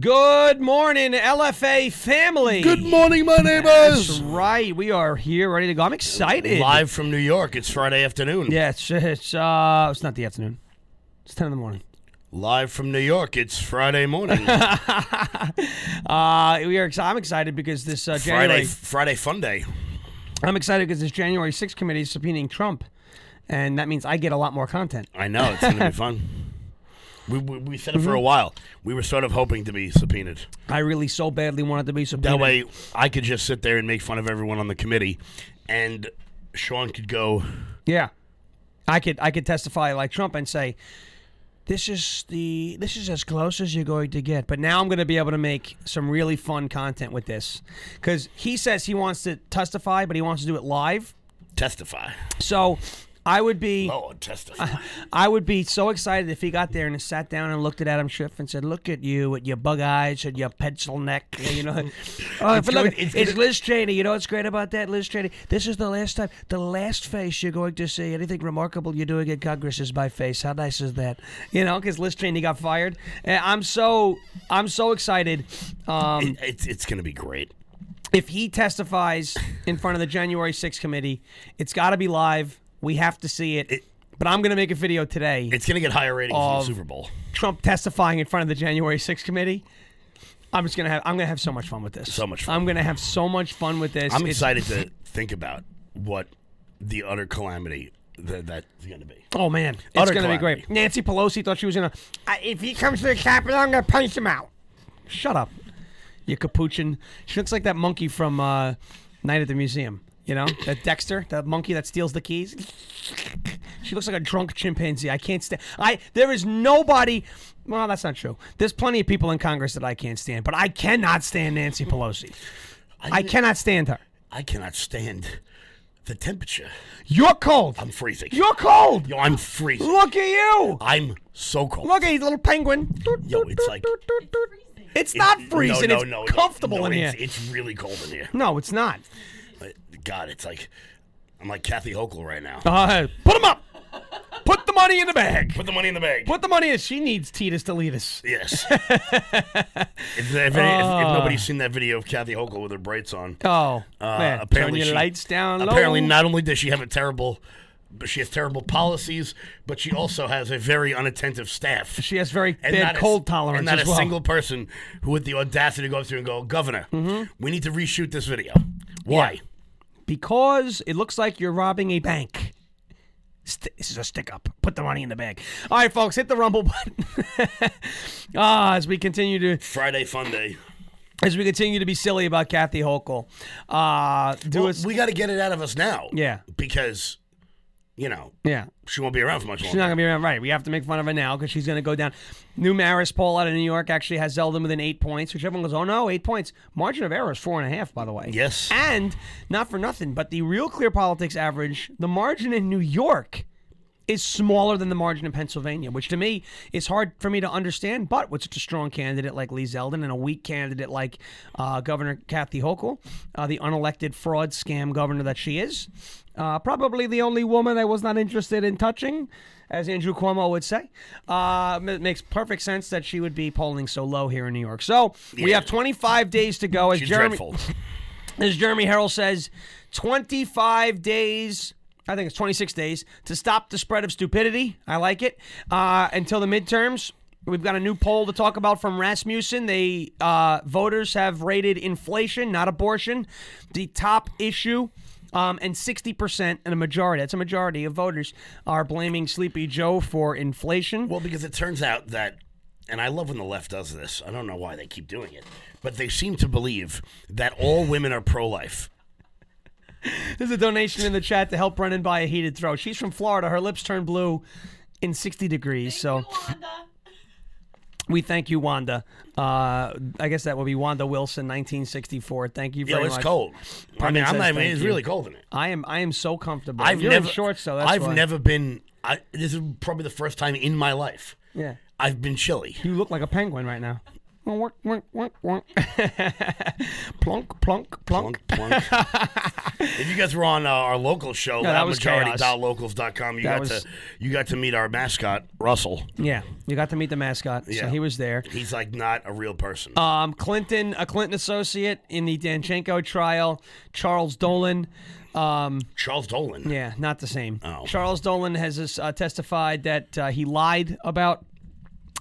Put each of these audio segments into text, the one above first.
Good morning, LFA family. Good morning, my neighbors. That's right. We are here, ready to go. I'm excited. Live from New York. It's Friday afternoon. Yeah, it's it's uh, it's not the afternoon. It's ten in the morning. Live from New York. It's Friday morning. Uh, we are. Ex- I'm excited because this uh, Friday. Friday fun day. I'm excited because this January 6th committee is subpoenaing Trump, and that means I get a lot more content. I know it's gonna be fun. We, we, we said it for Mm-hmm. a while. We were sort of hoping to be subpoenaed. I really so badly wanted to be subpoenaed. That way, I could just sit there and make fun of everyone on the committee, and Sean could go. Yeah, I could I could testify like Trump and say, this is the this is as close as you're going to get. But now I'm going to be able to make some really fun content with this because he says he wants to testify, but he wants to do it live. Testify. So I would be. Lord, testify. I would be so excited if he got there and sat down and looked at Adam Schiff and said, "Look at you with your bug eyes and your pencil neck." You know, oh, It's look, it's, it's Liz Cheney. You know what's great about that, Liz Cheney? This is the last time, the last face you're going to see. Anything remarkable you're doing in Congress is my face. How nice is that? You know, because Liz Cheney got fired. And I'm so, I'm so excited. Um, It- it's it's gonna be great. if he testifies in front of the January 6th committee, it's got to be live. We have to see it. but I'm going to make a video today. It's gonna get higher ratings than the Super Bowl. Trump testifying in front of the January 6th committee. I'm just gonna have I'm gonna have so much fun with this. So much fun. I'm gonna have so much fun with this. I'm It's- excited to think about what the utter calamity that that's gonna be. Oh man, it's Utter gonna be great. Nancy Pelosi thought she was gonna. "Uh, if he comes to the Capitol, I'm gonna punch him out. Shut up, you capuchin. She looks like that monkey from uh, Night at the Museum. You know that Dexter, that monkey that steals the keys. She looks like a drunk chimpanzee. I can't stand. I there is nobody. Well, that's not true. There's plenty of people in Congress that I can't stand, but I cannot stand Nancy Pelosi. I cannot stand her. I cannot stand the temperature. You're cold. I'm freezing. You're cold. Yo, I'm freezing. Look at you. I'm so cold. Look at you, little penguin. Yo, it's like- It's not freezing. No, no, it's no, comfortable in it's, here. It's really cold in here. No, it's not. God, it's like I'm like Kathy Hochul right now. Uh, put them up. Put the money in the bag. Put the money in the bag. Put the money in. She needs Titus to lead us. yes. if, if, if, if nobody's seen that video of Kathy Hochul with her brights on, Oh, uh, man. Turn apparently your she- lights down low. Apparently, not only does she have a terrible, but she has terrible policies, but she also has a very unattentive staff. She has very And bad not a- cold tolerance And not a well. single person who had the audacity to go up there and go, Governor, Mm-hmm. we need to reshoot this video. Why? Because it looks like you're robbing a bank. St- this is a stick up. Put the money in the bag. All right, folks, hit the rumble button. ah, as we continue to Friday fun day. as we continue to be silly about Kathy Hochul. Uh, do Well, us. we got to get it out of us now. Yeah. Because, you know, yeah. she won't be around for much longer. She's not gonna be around. Right. We have to make fun of her now because she's gonna go down. New Marist poll out of New York actually has Zeldin within eight points, which everyone goes, "Oh no, eight points." Margin of error is four and a half, by the way. Yes. And not for nothing, but the real Clear Politics average, the margin in New York is smaller than the margin in Pennsylvania, which to me is hard for me to understand. But with such a strong candidate like Lee Zeldin and a weak candidate like uh, Governor Kathy Hochul, uh, the unelected fraud scam governor that she is, uh, probably the only woman I was not interested in touching, as Andrew Cuomo would say, uh, it makes perfect sense that she would be polling so low here in New York. So we have 25 days to go. As She's Jeremy, dreadful. as Jeremy Harrell says, 25 days. I think it's 26 days to stop the spread of stupidity. I like it. Uh, until the midterms. We've got a new poll to talk about from Rasmussen. They uh, voters have rated inflation, not abortion, the top issue. Um, and 60% and a majority, that's a majority of voters, are blaming Sleepy Joe for inflation. Well, because it turns out that, and I love when the left does this. I don't know why they keep doing it, but they seem to believe that all women are pro-life. There's a donation in the chat to help Brennan buy a heated throw. She's from Florida. Her lips turn blue in 60 degrees. so we thank you, Wanda. Uh, I guess that would be Wanda Wilson, 1964. Thank you Yo, very it's much. cold. I mean, I'm not It's you. really cold in it. I am. I am so comfortable. I've You're never. in shorts, though. That's I've why. never been. I, this is probably the first time in my life Yeah. I've been chilly. You look like a penguin right now. Plunk, plunk. Plunk, plunk. if you guys were on uh, our local show, that was chaos. loudmajority.locals.com, you That got was- to you got to meet our mascot, Russell. Yeah, you got to meet the mascot, so Yeah. he was there. He's like not a real person. Um, Clinton, a Clinton associate in the Danchenko trial, Charles Dolan. Um, Charles Dolan. yeah, not the same. Oh. Charles Dolan has uh, testified that uh, he lied about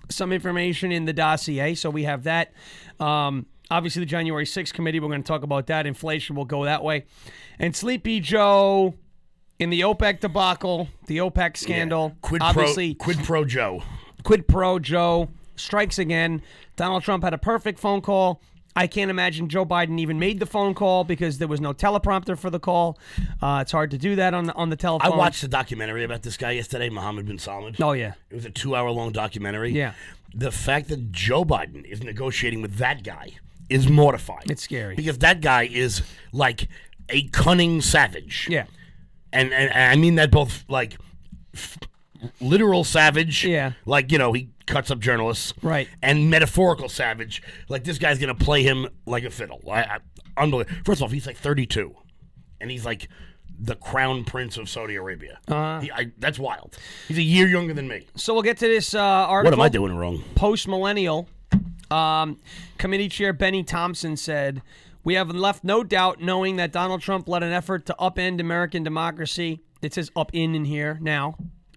some information in the dossier, so we have that. Um, obviously, the January 6th committee, we're going to talk about that. Inflation will go that way. And Sleepy Joe in the OPEC debacle, the OPEC scandal, Quid obviously pro, quid pro Joe. quid pro Joe strikes again. Donald Trump had a perfect phone call. I can't imagine Joe Biden even made the phone call because there was no teleprompter for the call. Uh, it's hard to do that on the, on the telephone. I watched a documentary about this guy yesterday, Mohammed bin Salman. Oh yeah, It was a two-hour-long documentary. Yeah. The fact that Joe Biden is negotiating with that guy is mortifying. It's scary. because that guy is like a cunning savage. yeah, and and, and I mean that both like f- literal savage. Yeah. like you know he cuts up journalists. Right. and metaphorical savage. Like this guy's gonna play him like a fiddle. I, I, unbelievable. First off, he's like 32, and he's like the crown prince of Saudi Arabia. Uh, he, I, that's wild. He's a year younger than me. So we'll get to this uh, article. What am I doing wrong? Post millennial, um, committee chair Bennie Thompson said, "We have left no doubt, knowing that Donald Trump led an effort to upend American democracy. It says up in in here now.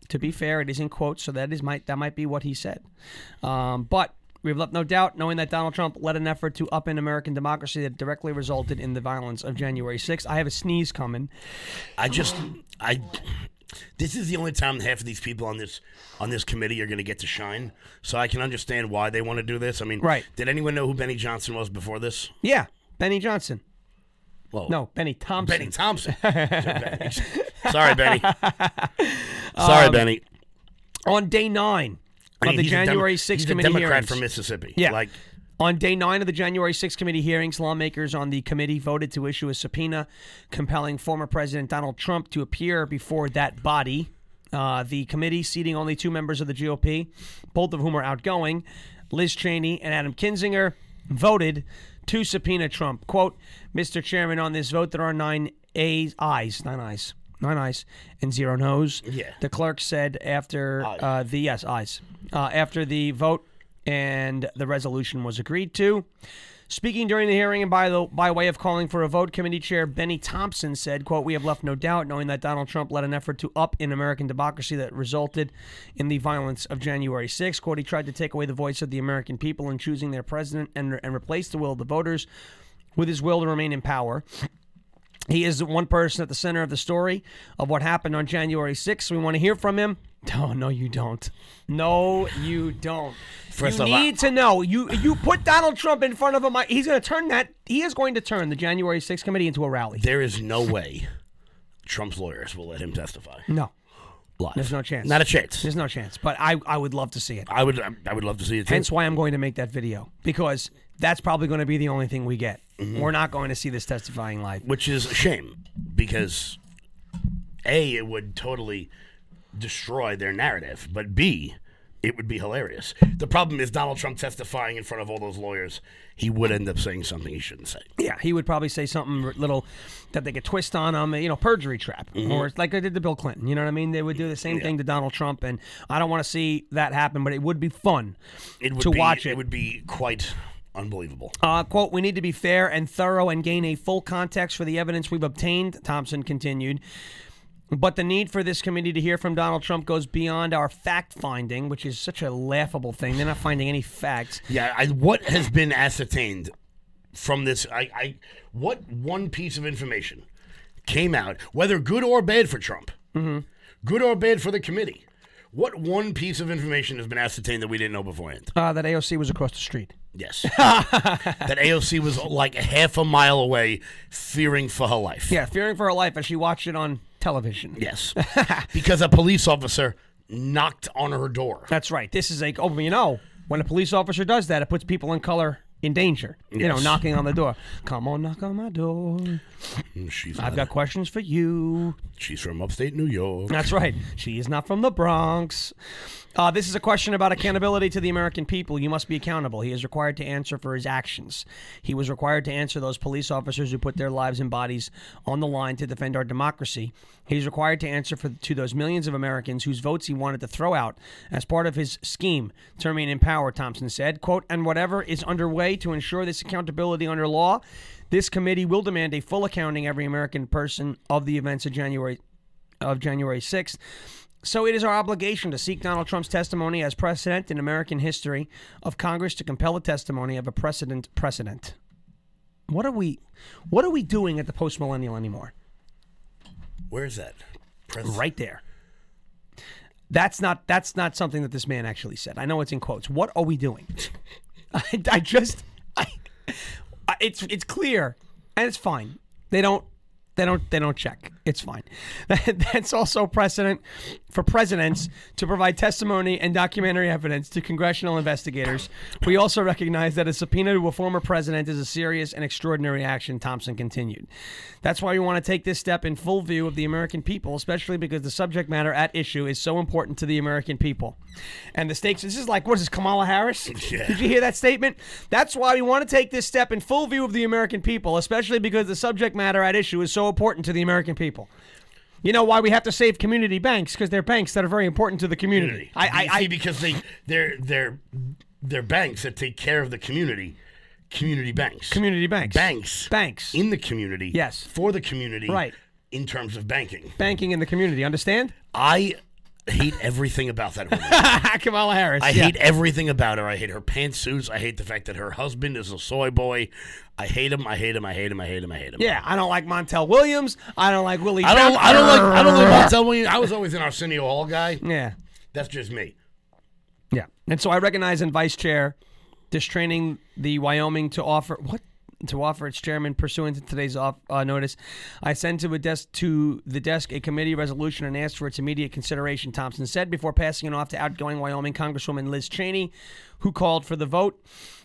To be fair, it is in quotes, so that is might that might be what he said. Um, but." We have left no doubt, knowing that Donald Trump led an effort to upend American democracy that directly resulted in the violence of January 6th. I have a sneeze coming. I just I this is the only time half of these people on this on this committee are going to get to shine. So I can understand why they want to do this. I mean, Right. Did anyone know who Benny Johnson was before this? Yeah, Benny Johnson. Well, No, Bennie Thompson. Bennie Thompson. Sorry, Benny. Sorry, Benny. On day nine I mean, of the a Dem- January 6th he's a committee Democrat hearings. from Mississippi. Yeah. like On day nine of the January 6th committee hearings, lawmakers on the committee voted to issue a subpoena compelling former President Donald Trump to appear before that body. Uh, the committee, seating only two members of the GOP, both of whom are outgoing, Liz Cheney and Adam Kinzinger, voted to subpoena Trump. Quote, Mr. Chairman, on this vote, there are nine A's, ayes, nine ayes, nine ayes, and zero no's. Yeah. The clerk said after uh, the, yes, ayes, uh, after the vote and the resolution was agreed to. Speaking during the hearing and by the by way of calling for a vote, committee chair Bennie Thompson said, quote, We have left no doubt, knowing that Donald Trump led an effort to up in American democracy that resulted in the violence of January 6th. Quote, he tried to take away the voice of the American people in choosing their president and, and replace the will of the voters with his will to remain in power. He is one person at the center of the story of what happened on January 6th. We want to hear from him. No, no, you don't. No, you don't. First you of all, I- need to know. You you put Donald Trump in front of him. He's going to turn that. He is going to turn the January 6th committee into a rally. there is no way Trump's lawyers will let him testify No, live. there's no chance. Not a chance. There's no chance. But I I would love to see it. I would I would love to see it. Too. Hence why I'm going to make that video because that's probably going to be the only thing we get. Mm-hmm. We're not going to see this testifying live. which is a shame because a it would totally destroy their narrative, but b it would be hilarious. The problem is Donald Trump testifying in front of all those lawyers. He would end up saying something he shouldn't say. Yeah, he would probably say something little that they could twist on him, you know, perjury trap, Mm-hmm. or like they did to Bill Clinton. You know what I mean? They would do the same thing to Donald Trump, and I don't want to see that happen, but it would be fun It would to be, watch it. It would be quite unbelievable. Uh, quote, we need to be fair and thorough and gain a full context for the evidence we've obtained, Thompson continued. But the need for this committee to hear from Donald Trump goes beyond our fact finding, which is such a laughable thing. They're not finding any facts. Yeah, I, what has been ascertained from this? I, I what one piece of information came out, whether good or bad for Trump, Mm-hmm. good or bad for the committee? What one piece of information has been ascertained that we didn't know beforehand? Uh, that AOC was across the street. Yes, that AOC was like half a mile away, fearing for her life. Yeah, fearing for her life as she watched it on television. Yes, because a police officer knocked on her door. That's right. This is like, oh, you know, when a police officer does that, it puts people in color in danger. You know, knocking on the door. Come on, knock on my door. Mm, she's I've got questions for you. she's from upstate New York. That's right. She is not from the Bronx. Uh, this is a question about accountability to the American people. You must be accountable. He is required to answer for his actions. He was required to answer those police officers who put their lives and bodies on the line to defend our democracy. He's required to answer for to those millions of Americans whose votes he wanted to throw out as part of his scheme to remain in power. Thompson said, "quote And whatever is underway to ensure this accountability under law, this committee will demand a full accounting every American person of the events of January of January 6th." So it is our obligation to seek Donald Trump's testimony as precedent in American history of Congress to compel a testimony of a precedent precedent. What are we what are we doing at the post millennial anymore? Where is that? Pres- Right there. That's not that's not something that this man actually said. I know it's in quotes. What are we doing? I, I just I, I- it's it's clear and it's fine. They don't they don't they don't check. It's fine. That's also precedent for presidents to provide testimony and documentary evidence to congressional investigators. We also recognize that a subpoena to a former president is a serious and extraordinary action, Thompson continued. That's why we want to take this step in full view of the American people, especially because the subject matter at issue is so important to the American people. And the stakes this is like what is this, Kamala Harris? Yeah. Did you hear that statement? That's why we want to take this step in full view of the American people, especially because the subject matter at issue is so important to the American people. You know why we have to save community banks? Because they're banks that are very important to the community. I, I, I, because they they're they're they're banks that take care of the community. Community banks. community banks. banks. Banks. in the community. Yes. For the community. Right. In terms of banking, Banking in the community. Understand? I hate everything about that woman. Kamala Harris. I yeah. hate everything about her. I hate her pantsuits. I hate the fact that her husband is a soy boy. I hate him. I hate him. I hate him. I hate him. I hate him. Yeah, I don't like Montel Williams. I don't like Willie. I don't. I don't like. I don't like Montel Williams. I was always an Arsenio Hall guy. Yeah. That's just me. Yeah. And so I recognize in Vice Chair distraining the Wyoming to offer what to offer its chairman pursuant to today's off, uh, notice. I sent to desk to the desk a committee resolution and asked for its immediate consideration. Thompson said before passing it off to outgoing Wyoming Congresswoman Liz Cheney, who called for the vote.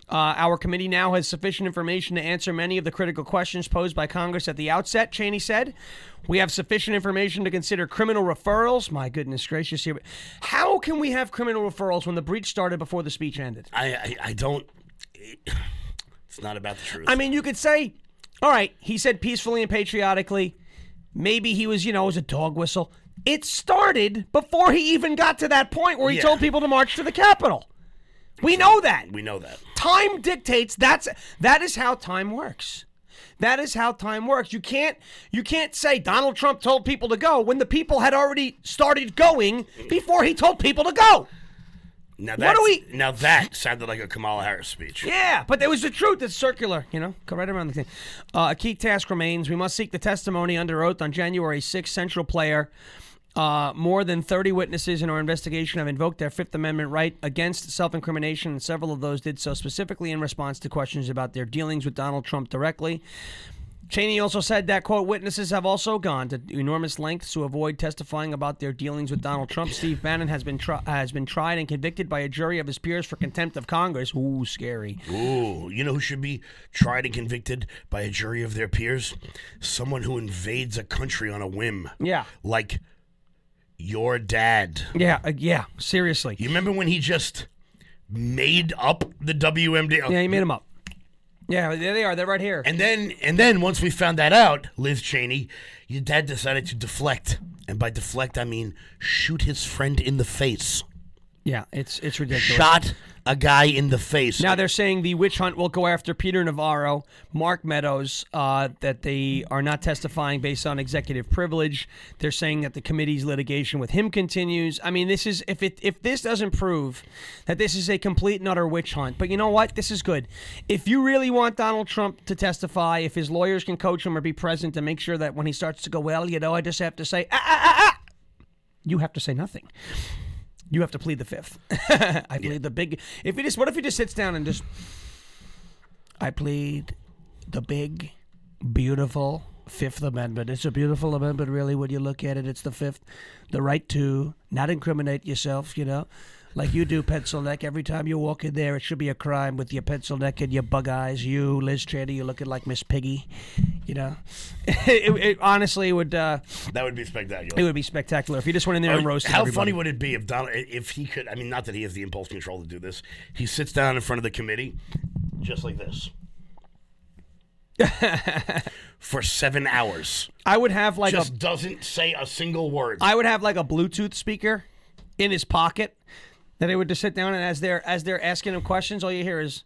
Uh, our committee now has sufficient information to answer many of the critical questions posed by Congress at the outset, Cheney said. We have sufficient information to consider criminal referrals. My goodness gracious here. How can we have criminal referrals when the breach started before the speech ended? I. I, I don't. It's not about the truth. I mean, you could say, all right, he said peacefully and patriotically. Maybe he was, you know, it was a dog whistle. It started before he even got to that point where he Yeah. told people to march to the Capitol. We know that. we know that. time dictates that's that is how time works that is how time works you can't you can't say donald trump told people to go when the people had already started going before he told people to go Now What that do we- Now that sounded like a Kamala Harris speech. yeah but there was the truth. It's circular you know? Go right around the thing. Uh, a key task remains. We must seek the testimony under oath on january 6th central player. Uh, more than 30 witnesses in our investigation have invoked their Fifth Amendment right against self incrimination, and several of those did so specifically in response to questions about their dealings with Donald Trump directly. Cheney also said that, quote, witnesses have also gone to enormous lengths to avoid testifying about their dealings with Donald Trump. Steve Bannon has been, tri- has been tried and convicted by a jury of his peers for contempt of Congress. Ooh, scary. Ooh, you know who should be tried and convicted by a jury of their peers? Someone who invades a country on a whim. Yeah. Like your dad. Yeah, uh, yeah, seriously. You remember when he just made up the WMD? Yeah, he made him up. Yeah, there they are. They're right here. And then and then once we found that out, Liz Cheney, your dad decided to deflect. And by deflect I mean shoot his friend in the face. Yeah, it's it's ridiculous. Shot a guy in the face. Now they're saying the witch hunt will go after Peter Navarro, Mark Meadows, uh, that they are not testifying based on executive privilege. They're saying that the committee's litigation with him continues. I mean, this is if it if this doesn't prove that this is a complete and utter witch hunt. But you know what? This is good. If you really want Donald Trump to testify, if his lawyers can coach him or be present to make sure that when he starts to go, well, you know, I just have to say, ah, ah, ah, ah, you have to say nothing. You have to plead the fifth. I plead the big. If he just, what if he just sits down and just, I plead the big, beautiful Fifth Amendment. It's a beautiful amendment, really. When you look at it, it's the fifth, the right to not incriminate yourself. You know, like you do, pencil neck. Every time you walk in there, it should be a crime with your pencil neck and your bug eyes. You, Liz Cheney, you're looking like Miss Piggy. You know, it, it honestly would uh, That would be spectacular. it would be spectacular if you just went in there and roasted How everybody. funny would it be if Donald, if he could? I mean, not that he has the impulse control to do this. He sits down in front of the committee, just like this, for seven hours. I would have like a Just doesn't say a single word. I would have like a Bluetooth speaker in his pocket that they would just sit down and as they're as they're asking him questions, all you hear is.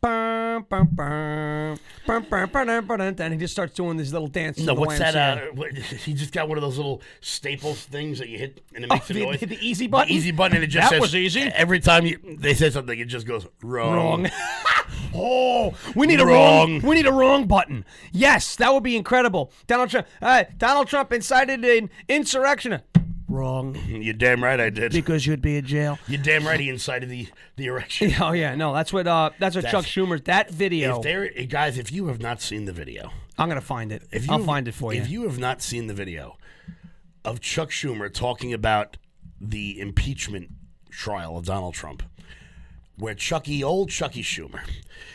Bum, bum, bum, bum, bum, bum, bum, and he just starts doing this little dance. No, what's that? Uh, what- he just got one of those little staples things that you hit and it oh, makes a the- noise. the- easy button? easy button, and it just That says was easy. Every time you, they say something, it just goes wrong. Wrong. oh, we need a Wrong. wrong. We need a wrong button. Yes, that would be incredible. Donald Trump. Uh, Donald Trump incited an insurrection. Wrong, You're damn right, I did. because you'd be in jail. You're damn right. He incited the the erection. Oh yeah, no, that's what. Uh, that's what Chuck Schumer. That video. If there, guys, if you have not seen the video, I'm gonna find it. if you I'll find it for you. If you have not seen the video of Chuck Schumer talking about the impeachment trial of Donald Trump, where Chucky, old Chucky Schumer,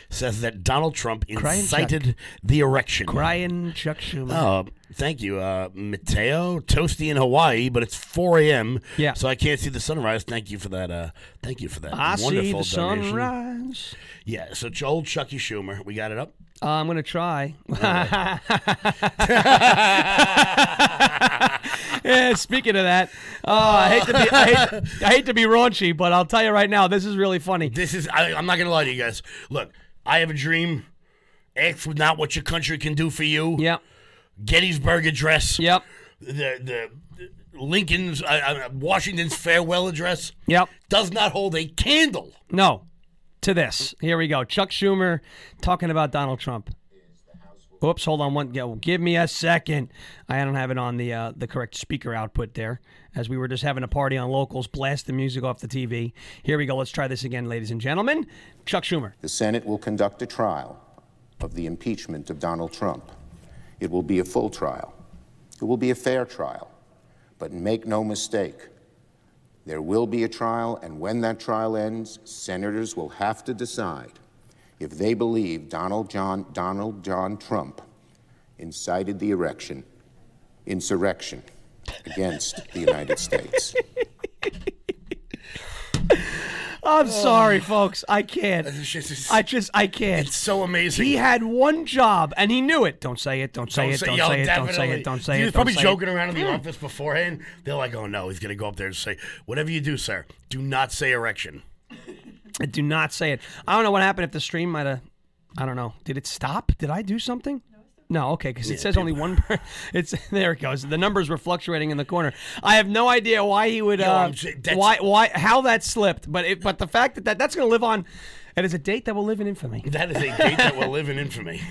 says that Donald Trump Crying incited the erection. Crying Chuck Schumer. Oh, thank you, uh, Mateo. Toasty in Hawaii, but it's 4 a.m. Yeah. so I can't see the sunrise. Thank you for that. Uh, thank you for that. I wonderful see the donation. sunrise. Yeah, so old Chucky Schumer, we got it up. Uh, I'm gonna try. yeah, speaking of that, uh, I hate to be I hate, I hate to be raunchy, but I'll tell you right now, this is really funny. This is, I, I'm not going to lie to you guys. Look, I have a dream. Ask not what your country can do for you. Yep, Gettysburg Address. yep, The, the, Lincoln's, uh, uh, Washington's farewell address yep. does not hold a candle. No, to this. Here we go. Chuck Schumer talking about Donald Trump. Oops, hold on one. yeah, Give me a second. I don't have it on the uh, the correct speaker output there, as we were just having a party on locals, blast the music off the TV. Here we go. Let's try this again, ladies and gentlemen. Chuck Schumer. The Senate will conduct a trial of the impeachment of Donald Trump. It will be a full trial. It will be a fair trial. But make no mistake, there will be a trial, and when that trial ends, senators will have to decide if they believe Donald John, Donald John Trump incited the erection, insurrection against the United States. I'm sorry, folks. I can't. I just I can't. it's so amazing. He had one job, and he knew it. Don't say it. Don't say it. Don't say it. Don't say it. Don't say it. he it. was probably joking around in the hmm. office beforehand. They're like, "Oh no, he's gonna go up there and say, whatever you do, sir, do not say erection." Do not say it. I don't know what happened if the stream might have. I don't know. Did it stop? Did I do something? No, okay, because it says only one. Per, it's there. It goes. The numbers were fluctuating in the corner. I have no idea why he would. Yo, uh, I'm j- that's- why? Why? How that slipped? But it, but the fact that, that that's going to live on, it is a date that will live in infamy. That is a date that will live in infamy.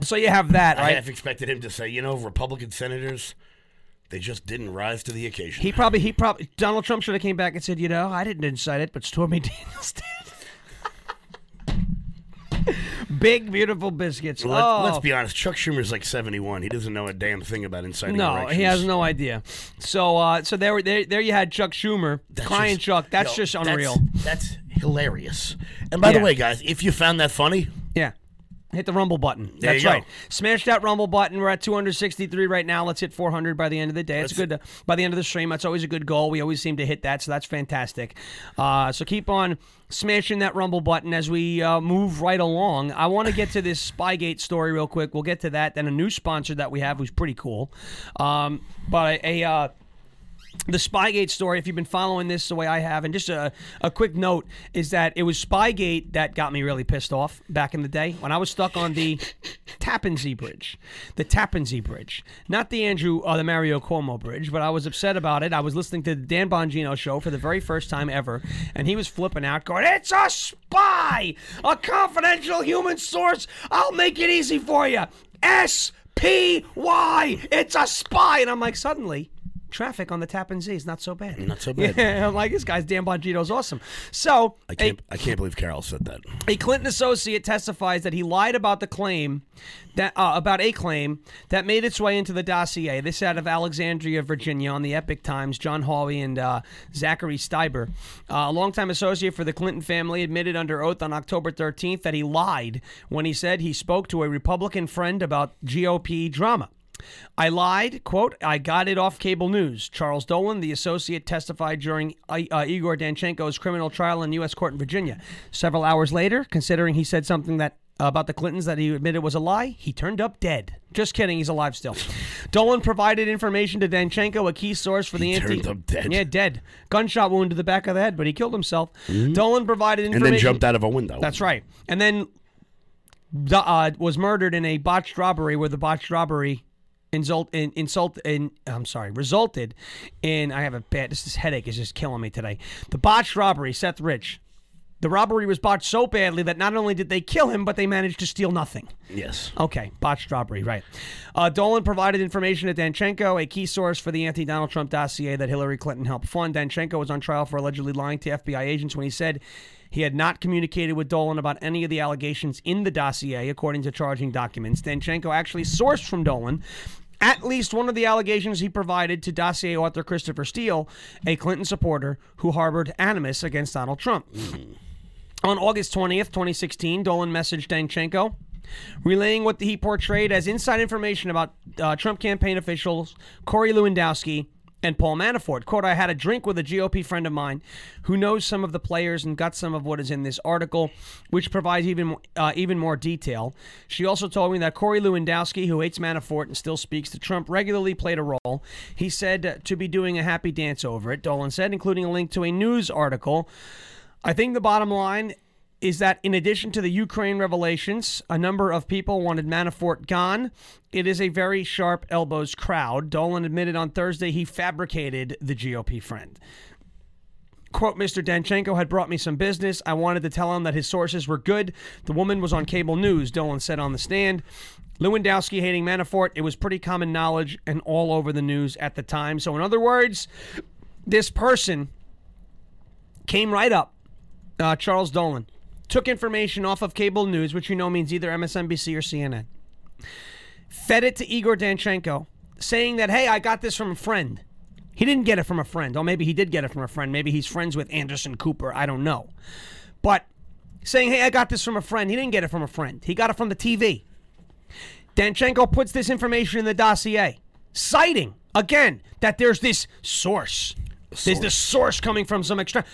So you have that, Right? I right? half expected him to say, "You know, Republican senators, they just didn't rise to the occasion." He probably he probably Donald Trump should have came back and said, you know, I didn't incite it, but Stormy Daniels did. Big beautiful biscuits. Let, oh. Let's be honest. Chuck Schumer's like seventy-one. He doesn't know a damn thing about inciting No, erections. he has no idea. So, uh, so there, there, there you had Chuck Schumer That's crying. just- Chuck, that's yo, just unreal. That's, that's hilarious. And by the way, guys, if you found that funny, yeah, hit the Rumble button. There that's right. Smash that Rumble button. We're at 263 right now. Let's hit 400 by the end of the day. It's good. To, by the end of the stream, that's always a good goal. We always seem to hit that, so that's fantastic. Uh, so keep on smashing that Rumble button as we uh, move right along. I want to get to this Spygate story real quick. We'll get to that. Then a new sponsor that we have, who's pretty cool. Um, but a. Uh, the Spygate story, if you've been following this the way I have, and just a, a quick note is that it was Spygate that got me really pissed off back in the day when I was stuck on the Tappan Zee Bridge. The Tappan Zee Bridge. Not the Andrew or the Mario Cuomo Bridge, but I was upset about it. I was listening to the Dan Bongino show for the very first time ever, and he was flipping out, going, It's a spy! A confidential human source! I'll make it easy for you! S P Y! It's a spy! And I'm like, suddenly. Traffic on the Tappan Zee is not so bad. Not so bad. Yeah, I'm like, this guy's Dan Bongino's awesome. So, I can't. I can't believe Carol said that. a Clinton associate testifies that he lied about the claim that uh, about a claim that made its way into the dossier. This out of Alexandria, Virginia, on the Epoch Times. John Hawley and uh, Zachary Stieber, uh, a longtime associate for the Clinton family, admitted under oath on October 13th that he lied when he said he spoke to a Republican friend about GOP drama. I lied, quote, I got it off cable news. Charles Dolan, the associate, testified during uh, Igor Danchenko's criminal trial in U.S. court in Virginia. Several hours later, considering he said something that uh, about the Clintons that he admitted was a lie, he turned up dead. Just kidding, he's alive still. Dolan provided information to Danchenko, a key source for the He anti. turned up dead. Yeah, dead. Gunshot wound to the back of the head, but he killed himself. Dolan provided information. And then jumped out of a window. That's right. And then uh, was murdered in a botched robbery where the botched robbery insult in, insult in I'm sorry resulted in I have a bad this, this headache is just killing me today. The botched robbery, Seth Rich. The robbery was botched so badly that not only did they kill him, but they managed to steal nothing. Yes. Okay, botched robbery, right. Uh, Dolan provided information to Danchenko, a key source for the anti Donald Trump dossier that Hillary Clinton helped fund. Danchenko was on trial for allegedly lying to FBI agents when he said he had not communicated with Dolan about any of the allegations in the dossier, according to charging documents. Danchenko actually sourced from Dolan. At least one of the allegations he provided to dossier author Christopher Steele, a Clinton supporter who harbored animus against Donald Trump. On August 20th, 2016, Dolan messaged Danchenko, relaying what he portrayed as inside information about uh, Trump campaign officials Corey Lewandowski and Paul Manafort. Quote, I had a drink with a GOP friend of mine who knows some of the players and got some of what is in this article, which provides even, uh, even more detail. She also told me that Corey Lewandowski, who hates Manafort and still speaks to Trump, regularly played a role. He said to be doing a happy dance over it, Dolan said, including a link to a news article. I think the bottom line is that in addition to the Ukraine revelations, a number of people wanted Manafort gone. It is a very sharp elbows crowd. Dolan admitted on Thursday he fabricated the GOP friend. Quote, Mr. Danchenko had brought me some business. I wanted to tell him that his sources were good. The woman was on cable news, Dolan said on the stand. Lewandowski hating Manafort, it was pretty common knowledge and all over the news at the time. So, in other words, this person came right up, uh, Charles Dolan, took information off of cable news, which you know means either MSNBC or CNN, fed it to Igor Danchenko, saying that, hey, I got this from a friend. He didn't get it from a friend. Or maybe he did get it from a friend. Maybe he's friends with Anderson Cooper. I don't know. But saying, hey, I got this from a friend. He didn't get it from a friend. He got it from the TV. Danchenko puts this information in the dossier, citing, again, that there's this source. There's this source coming from some extra.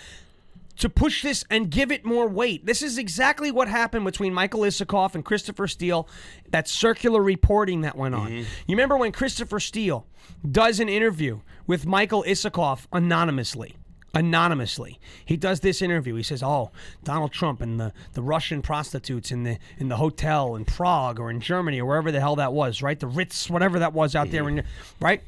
To push this and give it more weight. This is exactly what happened between Michael Isikoff and Christopher Steele, that circular reporting that went on. Mm-hmm. You remember when Christopher Steele does an interview with Michael Isikoff anonymously? anonymously. He does this interview. He says, "Oh, Donald Trump and the, the Russian prostitutes in the in the hotel in Prague or in Germany or wherever the hell that was, right? The Ritz, whatever that was out there, mm-hmm. in, right?"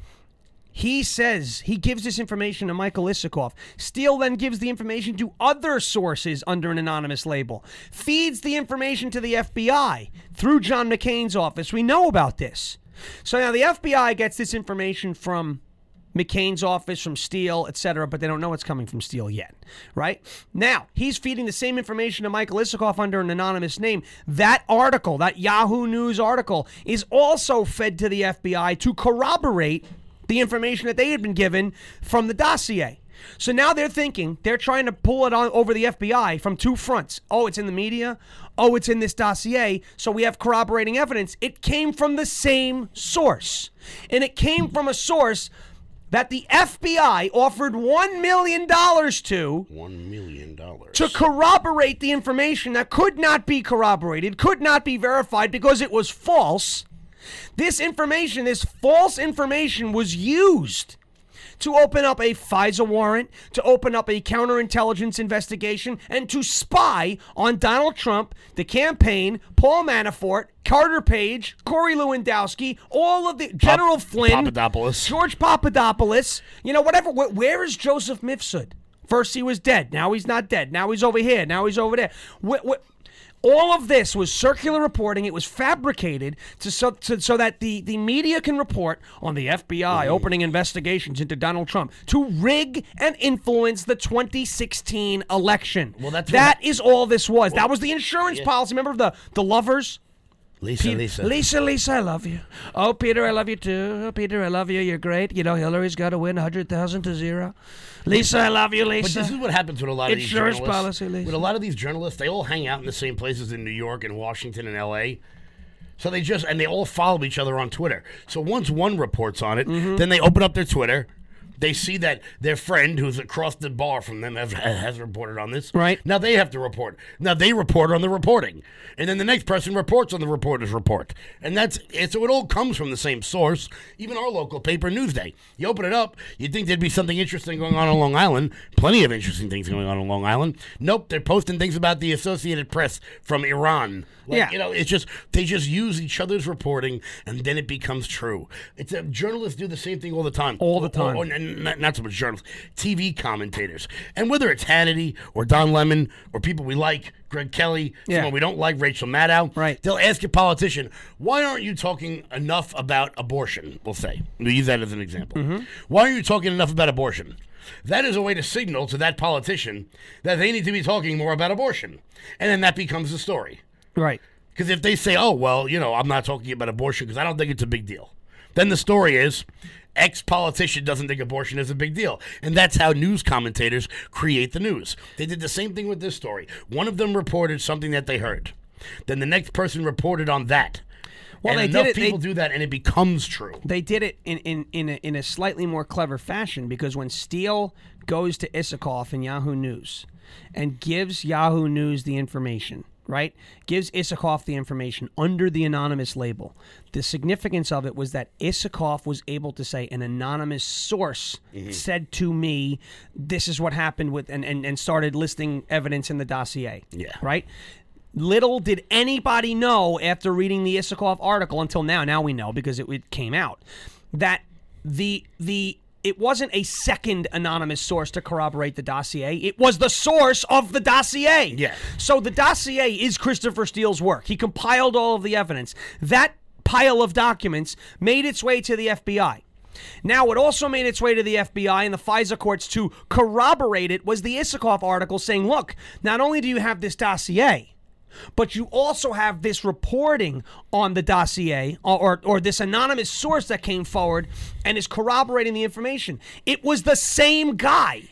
He says he gives this information to Michael Isikoff. Steele then gives the information to other sources under an anonymous label, feeds the information to the FBI through John McCain's office. We know about this. So now the FBI gets this information from McCain's office, from Steele, etc., but they don't know it's coming from Steele yet, right? Now, he's feeding the same information to Michael Isikoff under an anonymous name. That article, that Yahoo News article, is also fed to the FBI to corroborate the information that they had been given from the dossier. So now they're thinking, they're trying to pull it on over the FBI from two fronts. Oh, it's in the media. Oh, it's in this dossier. So we have corroborating evidence. It came from the same source. And it came from a source that the FBI offered $1 million to One million dollars. to corroborate the information that could not be corroborated, could not be verified because it was false. This information, this false information, was used to open up a FISA warrant, to open up a counterintelligence investigation, and to spy on Donald Trump, the campaign, Paul Manafort, Carter Page, Corey Lewandowski, all of the General Flynn, Papadopoulos. George Papadopoulos, you know, whatever. Where, where is Joseph Mifsud? First he was dead. Now he's not dead. Now he's over here. Now he's over there. Wh- wh- All of this was circular reporting. It was fabricated to so, to, so that the, the media can report on the FBI mm-hmm. opening investigations into Donald Trump to rig and influence the 2016 election. Well, that's that is all this was. that was the insurance policy. Remember the the lovers. Lisa, Lisa. Lisa, Lisa, I love you. Oh, Peter, I love you too. Oh, Peter, I love you. You're great. You know, Hillary's got to win 100,000 to zero. Lisa, I love you, Lisa. But this is what happens with a lot of these Insurance journalists. policy, Lisa. with a lot of these journalists, they all hang out in the same places in New York and Washington and L.A. So they just and they all follow each other on Twitter. So once one reports on it, Mm-hmm. then they open up their Twitter. They see that their friend who's across the bar from them has, has reported on this. Right. Now they have to report. Now they report on the reporting. And then the next person reports on the reporter's report. And that's it, so it all comes from the same source. Even our local paper, Newsday. You open it up, you'd think there'd be something interesting going on on Long Island. Plenty of interesting things going on on Long Island. Nope, they're posting things about the Associated Press from Iran. Like, Yeah. You know, it's just they just use each other's reporting and then it becomes true. It's a, journalists do the same thing all the time. All the Or- time. or- and not, not so much journalists, TV commentators. And whether it's Hannity or Don Lemon or people we like, Greg Kelly, Yeah. someone we don't like, Rachel Maddow, Right. they'll ask a politician, why aren't you talking enough about abortion? We'll say. We'll use that as an example. Mm-hmm. Why aren't you talking enough about abortion? That is a way to signal to that politician that they need to be talking more about abortion. And then that becomes the story. Right. Because if they say, oh, well, you know, I'm not talking about abortion because I don't think it's a big deal, then the story is ex politician doesn't think abortion is a big deal. And that's how news commentators create the news. They did the same thing with this story. One of them reported something that they heard, then the next person reported on that. Well, and they did enough it- they- people do that and it becomes true. They did it in in in a, in a slightly more clever fashion because when Steele goes to Isikoff in Yahoo News and gives Yahoo News the information, right? Gives Isikoff the information under the anonymous label. The significance of it was that Isikoff was able to say an anonymous source mm-hmm. said to me, "This is what happened with," and and, and started listing evidence in the dossier. Yeah. Right. Little did anybody know after reading the Isikoff article until now. Now we know because it, it came out that the the it wasn't a second anonymous source to corroborate the dossier. It was the source of the dossier. Yeah. So the dossier is Christopher Steele's work. He compiled all of the evidence. That pile of documents made its way to the FBI. Now, what also made its way to the FBI and the FISA courts to corroborate it was the Isikoff article saying, look, not only do you have this dossier, but you also have this reporting on the dossier or, or, or this anonymous source that came forward and is corroborating the information. It was the same guy.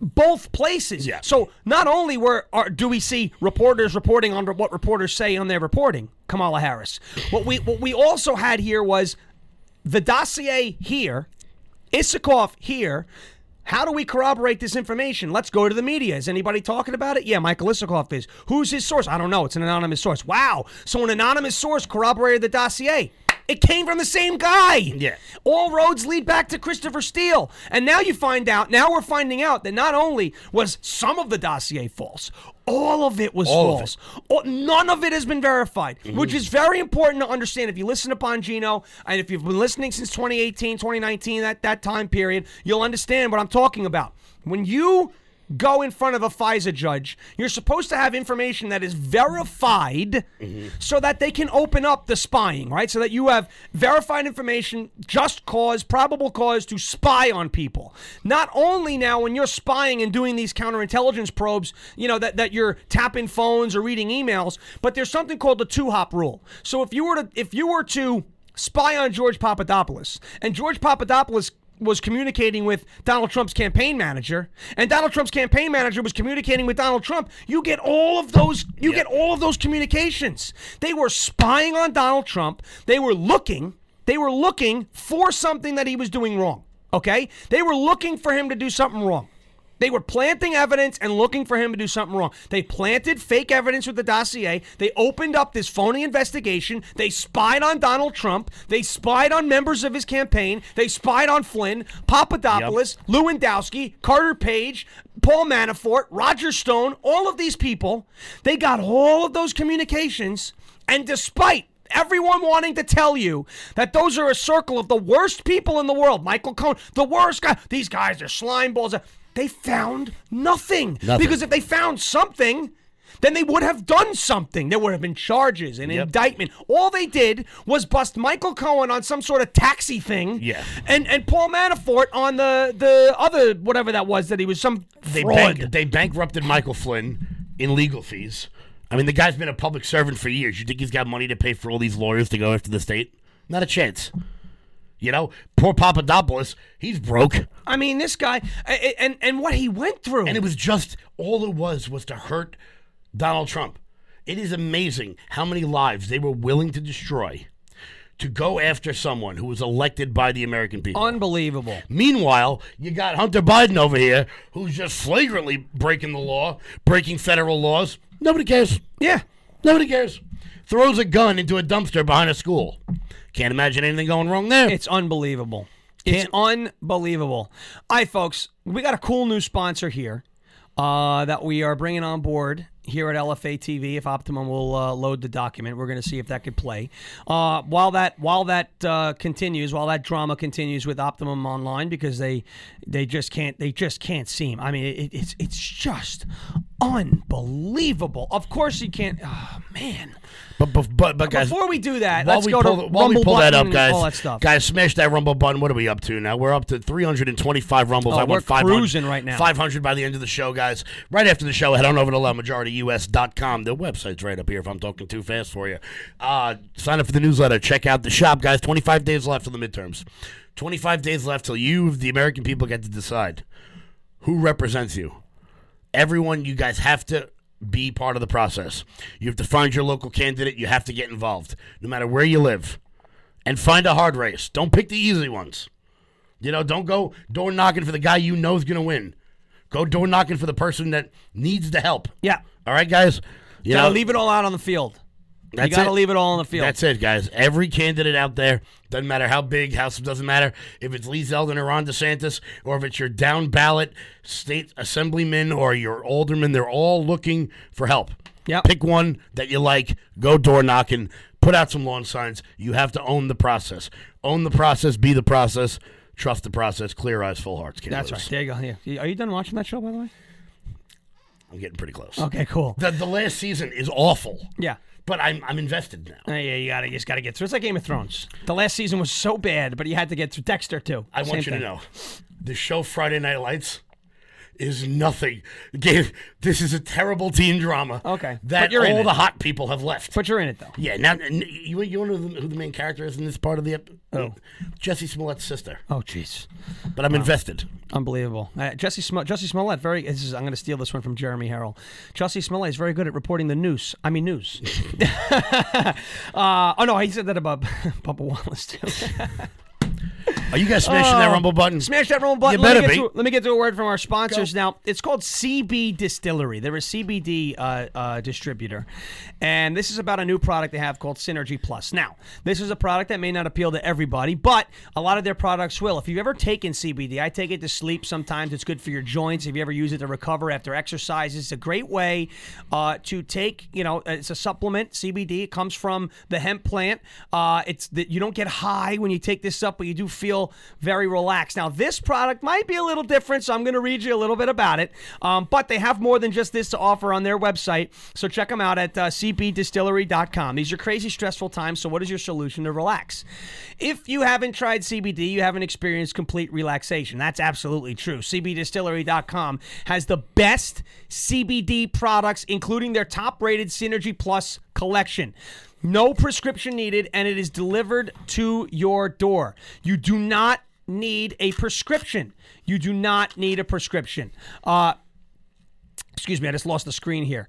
Both places. Yeah. So not only were are, do we see reporters reporting on what reporters say on their reporting, Kamala Harris. What we what we also had here was the dossier here, Isikoff here. How do we corroborate this information? Let's go to the media. Is anybody talking about it? Yeah, Michael Isikoff is. Who's his source? I don't know. It's an anonymous source. Wow. So an anonymous source corroborated the dossier. It came from the same guy. Yeah. All roads lead back to Christopher Steele. And now you find out, now we're finding out that not only was some of the dossier false, all of it was All of it. false. All- none of it has been verified, mm-hmm. which is very important to understand. If you listen to Bongino, and if you've been listening since 2018, 2019, that, that time period, you'll understand what I'm talking about. When you go in front of a FISA judge, you're supposed to have information that is verified mm-hmm. so that they can open up the spying, right? So that you have verified information, just cause, probable cause to spy on people. Not only now when you're spying and doing these counterintelligence probes, you know, that, that you're tapping phones or reading emails, but there's something called the two hop rule. So if you were to if you were to spy on George Papadopoulos and George Papadopoulos was communicating with Donald Trump's campaign manager, and Donald Trump's campaign manager was communicating with Donald Trump. You get all of those. You Yeah. get all of those communications. They were spying on Donald Trump. They were looking. They were looking for something that he was doing wrong. Okay, they were looking for him to do something wrong. They were planting evidence and looking for him to do something wrong. They planted fake evidence with the dossier. They opened up this phony investigation. They spied on Donald Trump. They spied on members of his campaign. They spied on Flynn, Papadopoulos, Lewandowski, Carter Page, Paul Manafort, Roger Stone, all of these people. They got all of those communications. And despite everyone wanting to tell you that those are a circle of the worst people in the world. Michael Cohen, the worst guy. These guys are slime balls. They found nothing. Nothing. Because if they found something, then they would have done something. There would have been charges, an Yep. indictment. All they did was bust Michael Cohen on some sort of taxi thing. Yeah. And and Paul Manafort on the the other whatever that was that he was some They, fraud. bank, they bankrupted Michael Flynn in legal fees. I mean, the guy's been a public servant for years. You think he's got money to pay for all these lawyers to go after the state? Not a chance. You know, poor Papadopoulos, he's broke. I mean, this guy and and what he went through. And it was just all it was was to hurt Donald Trump. It is amazing how many lives they were willing to destroy to go after someone who was elected by the American people. unbelievable. Meanwhile, you got Hunter Biden over here who's just flagrantly breaking the law, breaking federal laws. Nobody cares. Yeah. Nobody cares. Throws a gun into a dumpster behind a school. Can't imagine anything going wrong there. It's unbelievable. It's unbelievable. All right, folks, we got a cool new sponsor here uh, that we are bringing on board here at LFA TV. If Optimum will uh, load the document, we're going to see if that could play. Uh, while that while that uh, continues, while that drama continues with Optimum Online, because they they just can't they just can't seem. I mean, it, it's it's just unbelievable. Of course, you can't. Oh man. But, but, but, but guys, Before we do that, let's go pull, to the- while we Rumble pull that up, guys, all that stuff. guys, smash that Rumble button. What are we up to now? We're up to 325 Rumbles. Oh, I we're want 500, cruising right now. 500 by the end of the show, guys. Right after the show, head on over to loudmajorityus.com. The website's right up here if I'm talking too fast for you. Uh, sign up for the newsletter. Check out the shop, guys. 25 days left till the midterms. 25 days left till you, the American people, get to decide who represents you. Everyone, you guys have to be part of the process. You have to find your local candidate. You have to get involved, no matter where you live, and find a hard race. Don't pick the easy ones. You know, don't go door knocking for the guy you know is going to win. Go door knocking for the person that needs the help. Yeah. All right, guys. You gotta know, leave it all out on the field. That's you gotta leave it all on the field. That's it, guys. Every candidate out there, doesn't matter how big, how doesn't matter if it's Lee Zeldin or Ron DeSantis, or if it's your down ballot state assemblyman or your alderman, they're all looking for help. Yep. Pick one that you like, go door knocking, put out some lawn signs. You have to own the process. Own the process, be the process, trust the process, clear eyes, full hearts. Can't That's lose. right. There you go. Yeah. Are you done watching that show, by the way? I'm getting pretty close. Okay, cool. The, the last season is awful, Yeah. but I'm, I'm invested now. Uh, yeah, you gotta you just gotta get through. It's like Game of Thrones. The last season was so bad, but you had to get through Dexter too. I want Same you thing. to know the show Friday Night Lights is nothing. Game, this is a terrible teen drama. Okay, that but you're all the hot people have left. But you're in it though. yeah, now you you know who the, who the main character is in this part of the episode? Oh. Jussie Smollett's sister. Oh, jeez, But I'm invested. Unbelievable. Uh, Jesse Sm- Jussie Smollett, very. This is, I'm going to steal this one from Jeremy Herrell. Jussie Smollett is very good at reporting the news. I mean news. uh, oh no, he said that about Bubba Wallace too. Are you guys smashing that rumble button? Oh, Smash that rumble button. You let, me better get be. to, let me get to a word from our sponsors now. It's called CB Distillery. They're a CBD uh, uh, distributor, and this is about a new product they have called Synergy Plus. Now, this is a product that may not appeal to everybody, but a lot of their products will. If you've ever taken CBD, I take it to sleep. Sometimes it's good for your joints. If you ever use it to recover after exercise, it's a great way uh, to take. You know, it's a supplement. CBD. It comes from the hemp plant. Uh, it's that you don't get high when you take this up, but you do feel very relaxed. Now, this product might be a little different, so I'm going to read you a little bit about it. Um, but they have more than just this to offer on their website, so check them out at uh, cbdistillery.com. These are crazy stressful times, so what is your solution to relax? If you haven't tried CBD, you haven't experienced complete relaxation. That's absolutely true. cbdistillery.com has the best CBD products, including their top-rated Synergy Plus collection. No prescription needed, and it is delivered to your door. You do not need a prescription. You do not need a prescription. Uh, excuse me, I just lost the screen here.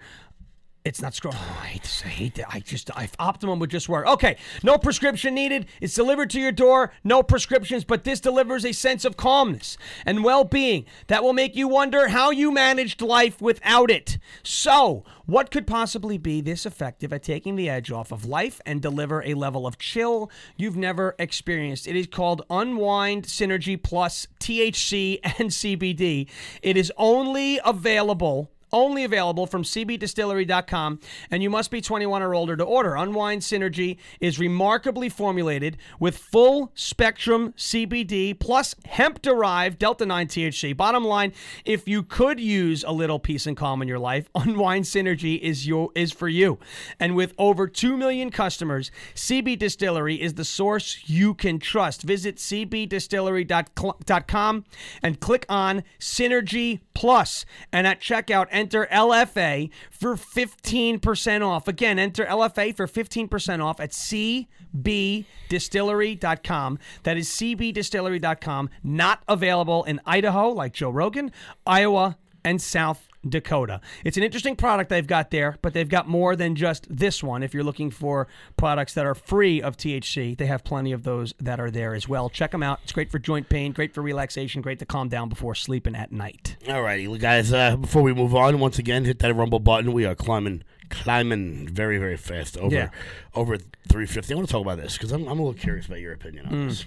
It's not scroll. Oh, I hate this. I hate that. I just, I, Optimum would just work. Okay, no prescription needed. It's delivered to your door. No prescriptions, but this delivers a sense of calmness and well-being that will make you wonder how you managed life without it. So, what could possibly be this effective at taking the edge off of life and deliver a level of chill you've never experienced? It is called Unwind Synergy Plus THC and CBD. It is only available only available from cbdistillery.com, and you must be 21 or older to order. Unwind Synergy is remarkably formulated with full spectrum CBD plus hemp derived Delta 9 THC. Bottom line, if you could use a little peace and calm in your life, Unwind Synergy is your is for you. And with over 2 million customers, CB Distillery is the source you can trust. Visit cbdistillery.com and click on Synergy Plus. And at checkout, enter LFA for 15% off. Again, enter LFA for 15% off at cbdistillery.com. That is cbdistillery.com. Not available in Idaho, like Joe Rogan, Iowa, and South Dakota. It's an interesting product they've got there, but they've got more than just this one. If you're looking for products that are free of THC, they have plenty of those that are there as well. Check them out. It's great for joint pain, great for relaxation, great to calm down before sleeping at night. All righty, guys. Uh, before we move on, once again, hit that rumble button. We are climbing, climbing very, very fast over Yeah. over 350. I want to talk about this because I'm, I'm a little curious about your opinion on this.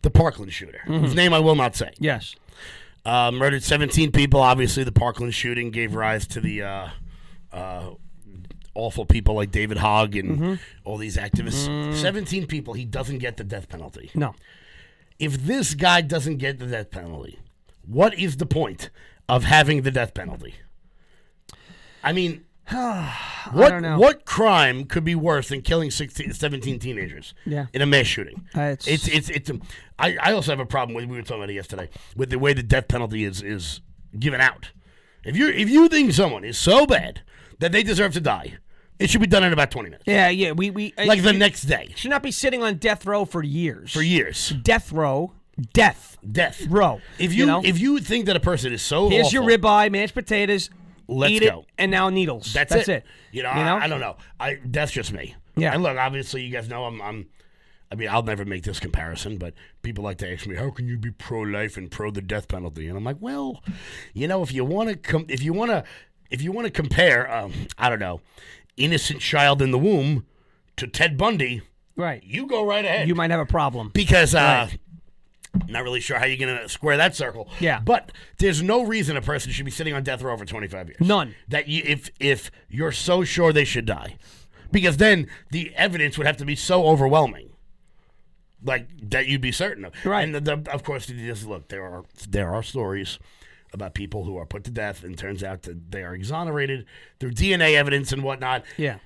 The Parkland shooter, whose name I will not say, Yes. Uh, murdered 17 people. Obviously, the Parkland shooting gave rise to the uh, uh, awful people like David Hogg and all these activists. 17 people. He doesn't get the death penalty. No. If this guy doesn't get the death penalty, what is the point of having the death penalty? I mean, what what crime could be worse than killing 16, 17 teenagers Yeah. in a mass shooting? Uh, it's- it's it's it's. um, I, I also have a problem with we were talking about it yesterday with the way the death penalty is is given out. If you if you think someone is so bad that they deserve to die, it should be done in about twenty minutes, Yeah, yeah. We we uh, like the next day should not be sitting on death row for years. for years. death row, death Death row. If you, know? if you think that a person is so here's awful, your ribeye, mashed potatoes. Let's eat go. it, and now needles. That's, That's it. it. You know, You know? I, I don't know. I that's just me. Yeah. And look, obviously, you guys know I'm. I'm I mean, I'll never make this comparison, but people like to ask me, "How can you be pro-life and pro the death penalty?" And I'm like, "Well, you know, if you want to com- if you want to, if you want to compare, um, I don't know, innocent child in the womb to Ted Bundy, Right. you go right ahead." You might have a problem. because uh, not really sure how you're going to square that circle. Yeah. but there's no reason a person should be sitting on death row for 25 years. None. That you, if if you're so sure they should die, because then the evidence would have to be so overwhelming, like that you'd be certain of. Right. And the, the, of course, you just look. There are there are stories about people who are put to death, and turns out that they are exonerated through DNA evidence and whatnot. Yeah,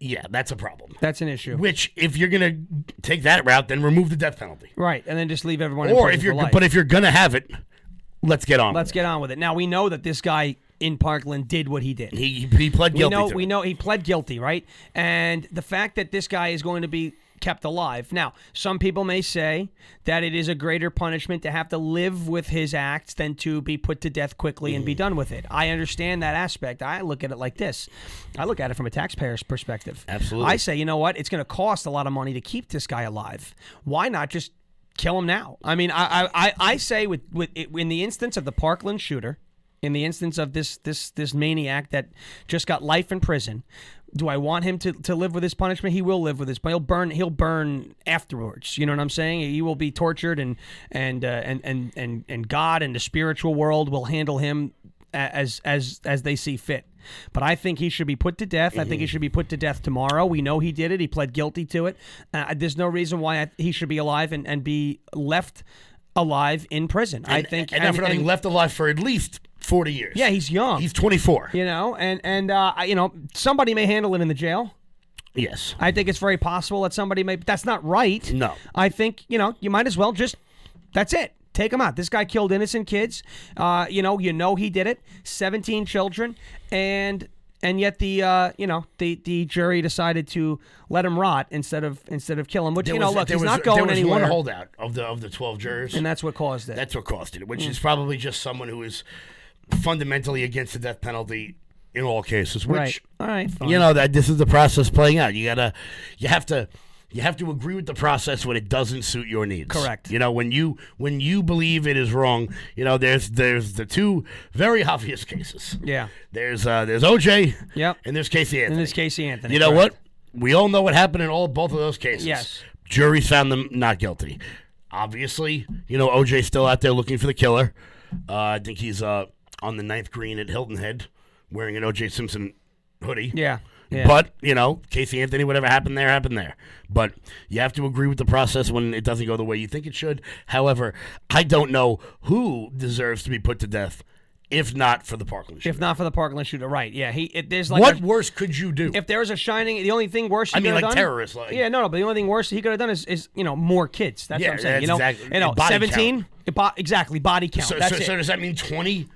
Yeah, that's a problem. that's an issue. Which, if you're gonna take that route, then remove the death penalty. right, and then just leave everyone. Or if you're, but if you're gonna have it, let's get on. let's get on with it. Now we know that this guy in Parkland did what he did. it. He he pled guilty. we know we it. know he pled guilty, right? And the fact that this guy is going to be kept alive. Now, some people may say that it is a greater punishment to have to live with his acts than to be put to death quickly and be Mm. done with it. I understand that aspect. I look at it like this. I look at it from a taxpayer's perspective. Absolutely. I say, you know what? It's going to cost a lot of money to keep this guy alive. Why not just kill him now? I mean, I I, I- I say with with in the instance of the Parkland shooter, in the instance of this this this maniac that just got life in prison, do I want him to, to live with his punishment? He will live with his, but he'll burn. He'll burn afterwards. You know what I'm saying? He will be tortured, and and uh, and and and and God and the spiritual world will handle him as as as they see fit. But I think he should be put to death. I think he should be put to death tomorrow. We know he did it. He pled guilty to it. Uh, there's no reason why I, he should be alive and, and be left alive in prison. I think and, for nothing, left alive for at least forty years. yeah, he's young. he's twenty four. you know, and and uh, I- you know somebody may handle it in the jail. Yes. I think it's very possible that somebody may. That's not right. No. I think you know you might as well just. That's it. Take him out. This guy killed innocent kids. Uh, you know, you know he did it. Seventeen children, and and yet the uh, you know the the jury decided to let him rot instead of instead of kill him. Which There you know, was- look, he's was- not going there was anywhere, one holdout of the of the twelve jurors, and that's what caused it. that's what caused it. Mm. Which is probably just someone who is fundamentally against the death penalty in all cases. Which right. All right. Fine. you know that this is the process playing out. You gotta, you have to, you have to agree with the process when it doesn't suit your needs. Correct. You know when you when you believe it is wrong. You know there's there's the two very obvious cases. Yeah. There's uh there's OJ. Yep. And there's Casey Anthony. And this Casey Anthony. You know correct. what? We all know what happened in all both of those cases. Yes. Juries found them not guilty. Obviously, you know OJ's still out there looking for the killer. Uh, I think he's uh, on the ninth green at Hilton Head. wearing an O.J. Simpson hoodie. Yeah. Yeah. But, you know, Casey Anthony, whatever happened there, happened there. But you have to agree with the process when it doesn't go the way you think it should. However, I don't know who deserves to be put to death if not for the Parkland shooter. if not for the Parkland shooter, right? Yeah. He it, there's like what a- worse could you do? if there was a shining, the only thing worse. He I mean, could have like done, terrorists, like- yeah, no, no. But the only thing worse he could have done is, is you know more kids. That's Yeah, what I'm saying. you know, exactly- you know, body seventeen. Bo- exactly, body count. so, that's so, it. so does that mean 20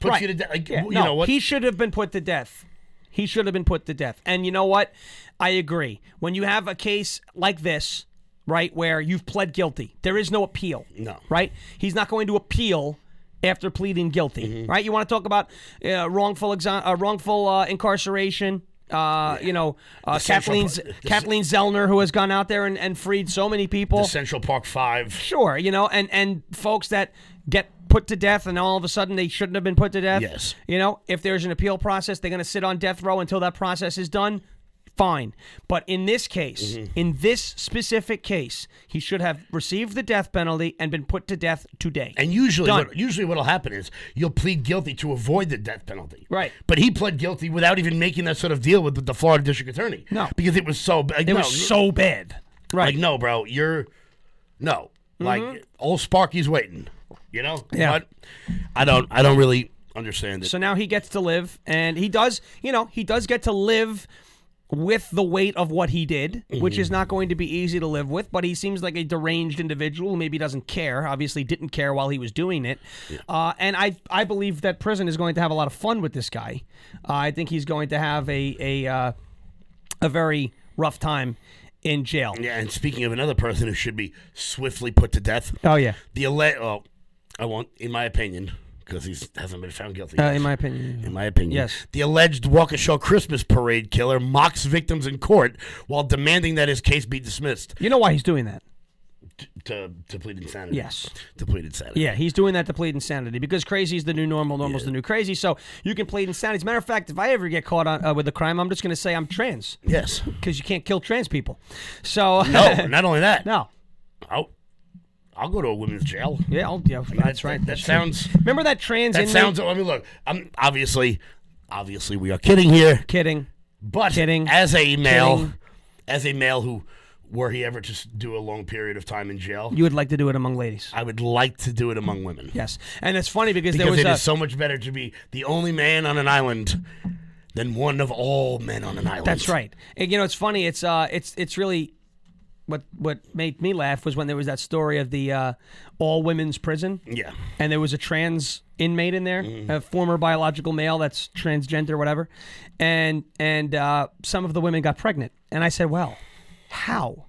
puts right. you to death? Like, Yeah, you no, know what? He should have been put to death. He should have been put to death. And you know what? I agree. When you have a case like this, right, where you've pled guilty, there is no appeal. No. Right? He's not going to appeal after pleading guilty. Mm-hmm. Right? You want to talk about uh, wrongful uh, wrongful uh, incarceration. Uh, you know, uh, Kathleen, Park- Kathleen Zellner, who has gone out there and, and freed so many people. Central Park 5. Sure, you know, and and folks that get put to death and all of a sudden they shouldn't have been put to death. Yes. You know, if there's an appeal process, they're going to sit on death row until that process is done. Fine. But in this case, Mm-hmm. in this specific case, he should have received the death penalty and been put to death today. And usually, Done. what, usually what'll happen is you'll plead guilty to avoid the death penalty. Right. But he pled guilty without even making that sort of deal with the Florida District Attorney. No. Because it was so bad. it was so bad. Right. Like, no, bro, you're. No. Like, old Sparky's waiting. You know? Yeah. But I don't, I don't really understand it. So now he gets to live, and he does, you know, he does get to live with the weight of what he did, which is not going to be easy to live with. But he seems like a deranged individual who maybe doesn't care. Obviously, didn't care while he was doing it. Uh, and I, I believe that prison is going to have a lot of fun with this guy. Uh, I think he's going to have a a uh, a very rough time in jail. yeah, and speaking of another person who should be swiftly put to death, Oh yeah, the ele- oh, I won't, in my opinion, because he hasn't been found guilty. uh, yet. in my opinion. in my opinion. Yes. The alleged Waukesha Christmas parade killer mocks victims in court while demanding that his case be dismissed You know why he's doing that? to, to plead insanity. Yes. To plead insanity. Yeah, he's doing that to plead insanity because crazy is the new normal, normal's the new crazy. So you can plead insanity. As a matter of fact, if I ever get caught on, uh, with a crime, I'm just going to say I'm trans Yes. because you can't kill trans people. So No, not only that. no, I'll, I'll go to a women's jail. yeah, I'll, yeah, that's That- right. That, true. sounds. Remember that trans That inmate? sounds. I mean, look. I'm obviously, obviously, we are kidding here, kidding. but Kidding. as a male, Kidding. as a male who, were he ever to do a long period of time in jail, You would like to do it among ladies. I would like to do it among women. Yes, and it's funny because, there was it a, is so much better to be the only man on an island than one of all men on an island. That's right. And, you know, it's funny. It's uh, it's it's really what what made me laugh was when there was that story of the uh, all women's prison. Yeah. and there was a trans inmate in there, a former biological male that's transgender, whatever, and and uh, some of the women got pregnant, and I said, well, how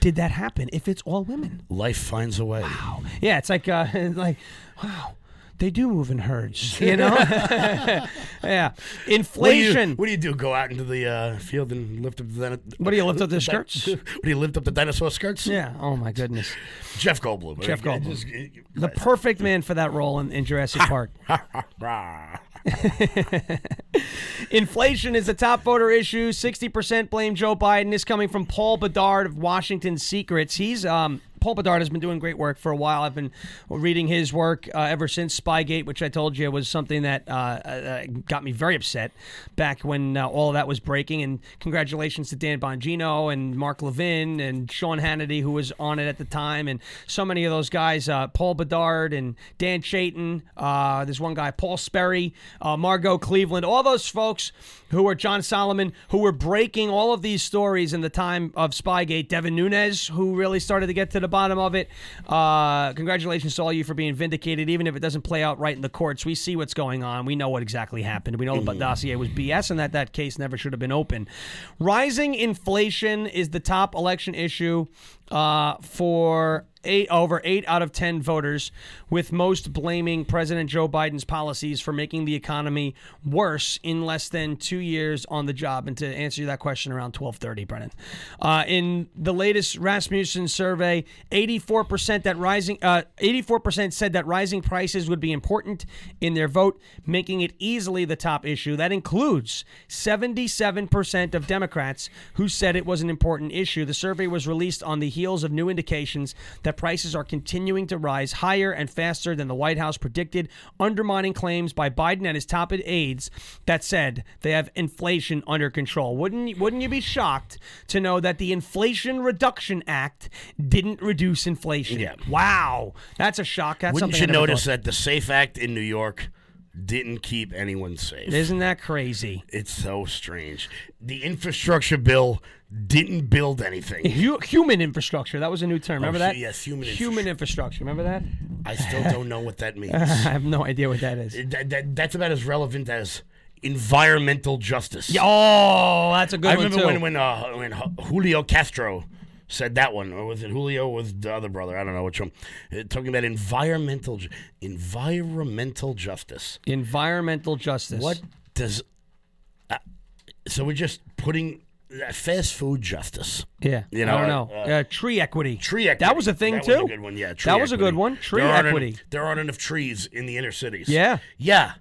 did that happen if it's all women? Life finds a way. Wow. Yeah, it's like uh, like wow. They do move in herds, you know. yeah, What do, you, inflation. what do you do? Go out into the uh, field and lift up the What do you lift up the skirts? What do you lift up the dinosaur skirts? Yeah. Oh my goodness. Jeff Goldblum. Jeff I- Goldblum. just- The perfect man for that role in, in Jurassic Park. Inflation is the top voter issue. 60% blame Joe Biden. This coming from Paul Bedard of Washington Secrets. He's um Paul Bedard has been doing great work for a while. I've been reading his work uh, ever since Spygate, which I told you was something that uh, uh, got me very upset back when uh, all of that was breaking. And congratulations to Dan Bongino and Mark Levin and Sean Hannity, who was on it at the time, and so many of those guys. Uh, Paul Bedard and Dan Chayton. There's one guy, Paul Sperry, Margot Cleveland. All those folks who were John Solomon, who were breaking all of these stories in the time of Spygate. Devin Nunes, who really started to get to the bottom of it. Uh, congratulations to all you for being vindicated, even if it doesn't play out right in the courts. We see what's going on. We know what exactly happened. We know the dossier was BS and that that case never should have been open. Rising inflation is the top election issue uh, for eight over eight out of ten voters, with most blaming President Joe Biden's policies for making the economy worse in less than two years on the job. And to answer that question around twelve thirty, Brennan, uh, in the latest Rasmussen survey, eighty four percent that rising eighty four percent said that rising prices would be important in their vote, making it easily the top issue. That includes seventy seven percent of Democrats who said it was an important issue. The survey was released on the heels of new indications that that prices are continuing to rise higher and faster than the White House predicted, undermining claims by Biden and his top aides that said they have inflation under control. Wouldn't wouldn't you be shocked to know that the Inflation Reduction Act didn't reduce inflation? Yeah. Wow, that's a shock. That's Wouldn't something you notice thought. that the Safe Act in New York didn't keep anyone safe? Isn't that crazy? It's so strange. The infrastructure bill didn't build anything. Hu- human infrastructure. That was a new term. Remember hu- that? yes, human Human infrastructure. Remember that? I still don't know what that means. I have no idea what that is. that, that, that's about as relevant as environmental justice. Oh, that's a good one. I one remember too. when when, uh, when Ju- Julio Castro said that one, or was it Julio? or Was the other brother? I don't know which one. Uh, talking about environmental ju- environmental justice. Environmental justice. What does? Uh, so we're just putting fast food justice. Yeah. You know, I don't know. uh, Uh, tree equity. Tree equity. That was a thing that too. Was a good one. Yeah. Tree that was a good one. Tree There aren't equity. There aren't enough trees in the inner cities. Yeah. Yeah.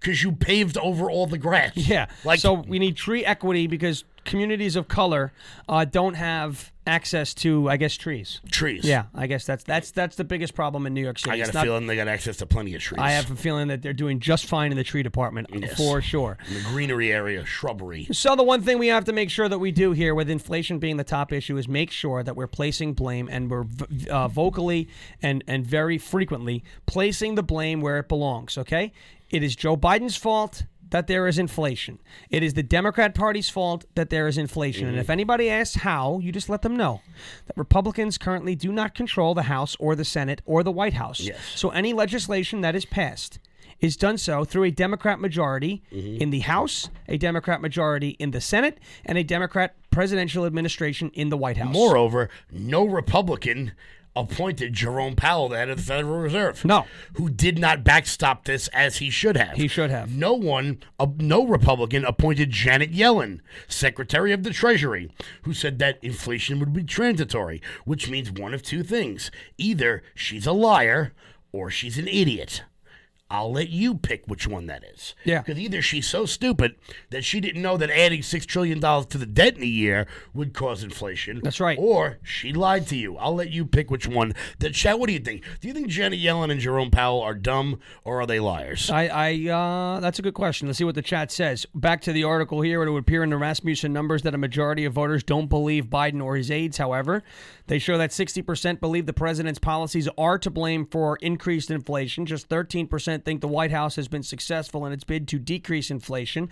Because you paved over all the grass. Yeah. Like so we need tree equity because communities of color uh, don't have access to, I guess, trees. trees. Yeah, I guess that's that's that's the biggest problem in New York City. I got It's a not- feeling they got access to plenty of trees. I have a feeling that they're doing just fine in the tree department Yes. for sure. in the greenery area, shrubbery. So the one thing we have to make sure that we do here, with inflation being the top issue, is make sure that we're placing blame and we're v- uh, vocally and and very frequently placing the blame where it belongs. Okay, it is Joe Biden's fault that there is inflation. It is the Democrat Party's fault that there is inflation. And if mm-hmm. anybody asks how, you just let them know that Republicans currently do not control the House or the Senate or the White House. Yes. So any legislation that is passed is done so through a Democrat majority mm-hmm. in the House, a Democrat majority in the Senate, and a Democrat presidential administration in the White House. Moreover, no Republican appointed Jerome Powell the head of the Federal Reserve. No. Who did not backstop this as he should have. He should have. No one, uh, no Republican appointed Janet Yellen, Secretary of the Treasury, who said that inflation would be transitory, which means one of two things. Either she's a liar or she's an idiot. I'll let you pick which one that is. Yeah. Because either she's so stupid that she didn't know that adding $6 trillion to the debt in a year would cause inflation. That's right. Or she lied to you. I'll let you pick which one. That Chad, what do you think? Do you think Janet Yellen and Jerome Powell are dumb or are they liars? I, I uh, that's a good question. Let's see what the chat says. Back to the article here. It would appear in the Rasmussen numbers that a majority of voters don't believe Biden or his aides. However, they show that 60% believe the president's policies are to blame for increased inflation. Just 13% think the White House has been successful in its bid to decrease inflation.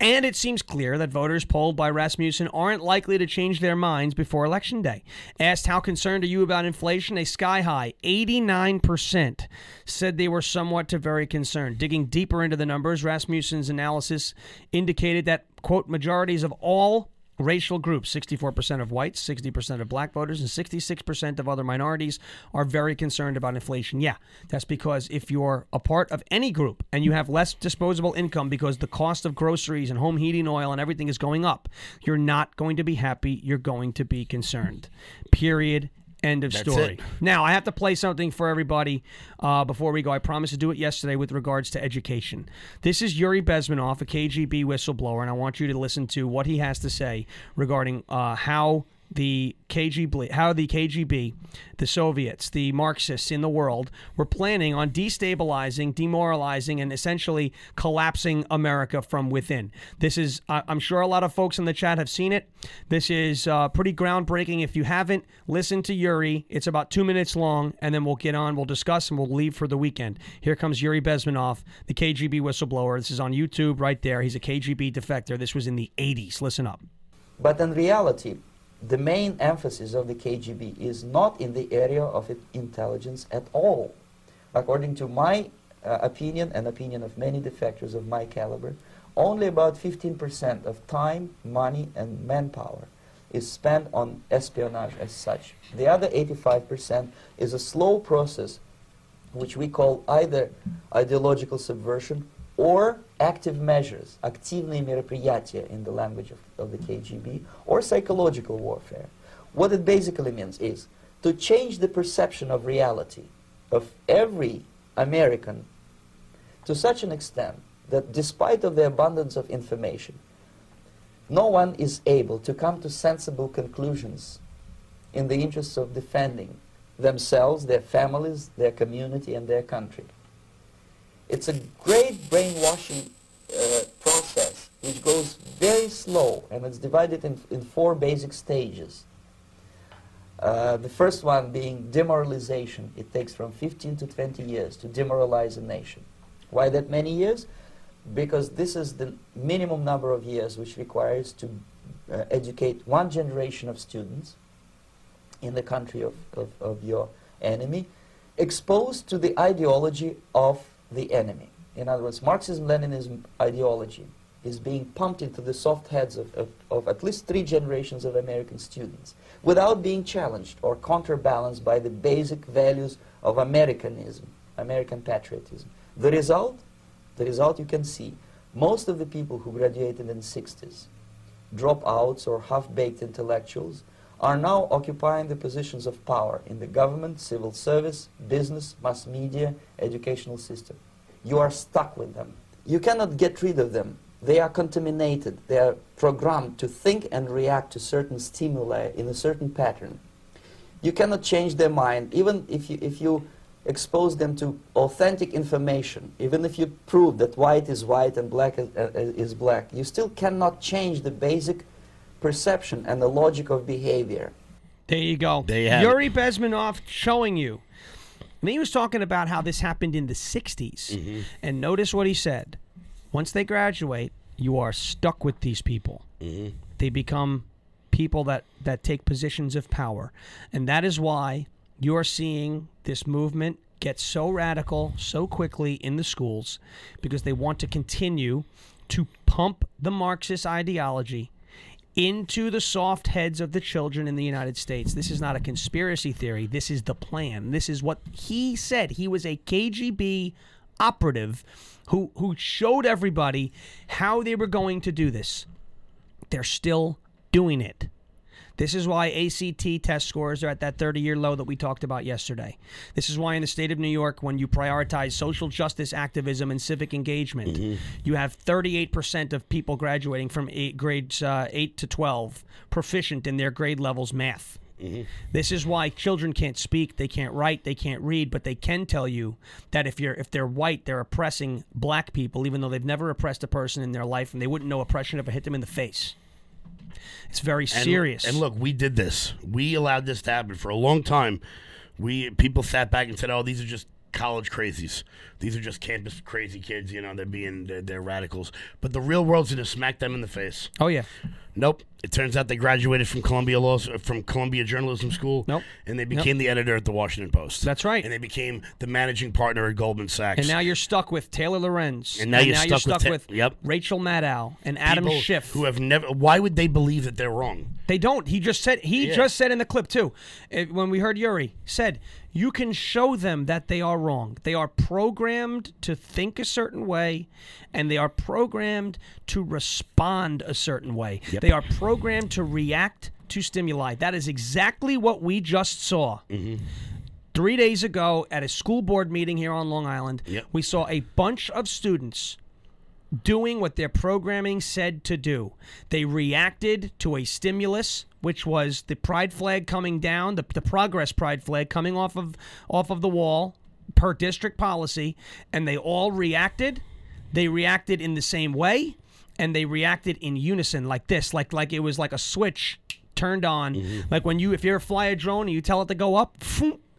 And it seems clear that voters polled by Rasmussen aren't likely to change their minds before Election Day. Asked how concerned are you about inflation, a sky high 89% said they were somewhat to very concerned. Digging deeper into the numbers, Rasmussen's analysis indicated that, quote, majorities of all racial groups 64% of whites 60% of black voters and 66% of other minorities are very concerned about inflation. Yeah that's because if you're a part of any group and you have less disposable income because the cost of groceries and home heating oil and everything is going up you're not going to be happy you're going to be concerned. Period End of story. it. Now, I have to play something for everybody uh, before we go. I promised to do it yesterday with regards to education. This is Yuri Bezmenov, a KGB whistleblower, and I want you to listen to what he has to say regarding uh, how the KGB, how the KGB, the Soviets, the Marxists in the world were planning on destabilizing, demoralizing, and essentially collapsing America from within. This is, I'm sure a lot of folks in the chat have seen it. This is uh, pretty groundbreaking. If you haven't, listen to Yuri. It's about two minutes long, and then we'll get on, we'll discuss, and we'll leave for the weekend. Here comes Yuri Bezmenov, the KGB whistleblower. This is on YouTube right there. He's a KGB defector. This was in the 80s. Listen up. But in reality, the main emphasis of the KGB is not in the area of intelligence at all. According to my uh, opinion and opinion of many defectors of my caliber, only about 15% of time, money, and manpower is spent on espionage as such. The other 85% is a slow process which we call either ideological subversion or active measures, активные мероприятия in the language of, of the KGB, or psychological warfare. What it basically means is to change the perception of reality of every American to such an extent that despite of the abundance of information, no one is able to come to sensible conclusions in the interests of defending themselves, their families, their community, and their country. It's a great brainwashing uh, process which goes very slow and it's divided in, in four basic stages. Uh, the first one being demoralization. It takes from 15 to 20 years to demoralize a nation. Why that many years? Because this is the minimum number of years which requires to uh, educate one generation of students in the country of, of, of your enemy, exposed to the ideology of the enemy. In other words, Marxism-Leninism ideology is being pumped into the soft heads of, of, of, at least three generations of American students without being challenged or counterbalanced by the basic values of Americanism, American patriotism. The result, the result you can see, most of the people who graduated in the 60s, dropouts or half-baked intellectuals, are now occupying the positions of power in the government, civil service, business, mass media, educational system. You are stuck with them. You cannot get rid of them. They are contaminated. They are programmed to think and react to certain stimuli in a certain pattern. You cannot change their mind, even if you, if you expose them to authentic information, even if you prove that white is white and black is, uh, is black, you still cannot change the basic perception and the logic of behavior. There you go. There you have Yuri Bezmenov showing you. And he was talking about how this happened in the 60s. Mm-hmm. And notice what he said. Once they graduate, you are stuck with these people. Mm-hmm. They become people that, that take positions of power. And that is why you're seeing this movement get so radical so quickly in the schools because they want to continue to pump the Marxist ideology into the soft heads of the children in the United States. This is not a conspiracy theory. This is the plan. This is what he said. He was a KGB operative who who showed everybody how they were going to do this. They're still doing it. This is why ACT test scores are at that 30 year low that we talked about yesterday. This is why, in the state of New York, when you prioritize social justice activism and civic engagement, you have 38% of people graduating from eight, grades uh, 8 to 12 proficient in their grade levels math. This is why children can't speak, they can't write, they can't read, but they can tell you that if you're if they're white, they're oppressing black people, even though they've never oppressed a person in their life, and they wouldn't know oppression if it hit them in the face. It's very And- serious. And look, we did this. We allowed this to happen for a long time. We people sat back and said, "Oh, these are just college crazies. These are just campus crazy kids. You know, they're being they're, they're radicals." But the real world's gonna smack them in the face. oh yeah, Nope. It turns out they graduated from Columbia Law from Columbia Journalism School. Nope. And they became the editor at the Washington Post. That's right. And they became the managing partner at Goldman Sachs. and now you're stuck with Taylor Lorenz, And now you're stuck with Ta- yep. Rachel Maddow and Adam People Schiff. who have never. Why would they believe that they're wrong? They don't. He just said. He Yeah. just said in the clip too, uh, when we heard Yuri said, "You can show them that they are wrong. They are programmed to think a certain way, and they are programmed to respond a certain way. They are programmed to react to stimuli. That is exactly what we just saw." Three days ago, at a school board meeting here on Long Island, Yep. we saw a bunch of students doing what their programming said to do. They reacted to a stimulus, which was the pride flag coming down, the, the progress pride flag coming off of off of the wall per district policy, and they all reacted. They reacted in the same way, and they reacted in unison like this, like like it was like a switch turned on. Mm-hmm. Like when you if you're fly a drone and you tell it to go up,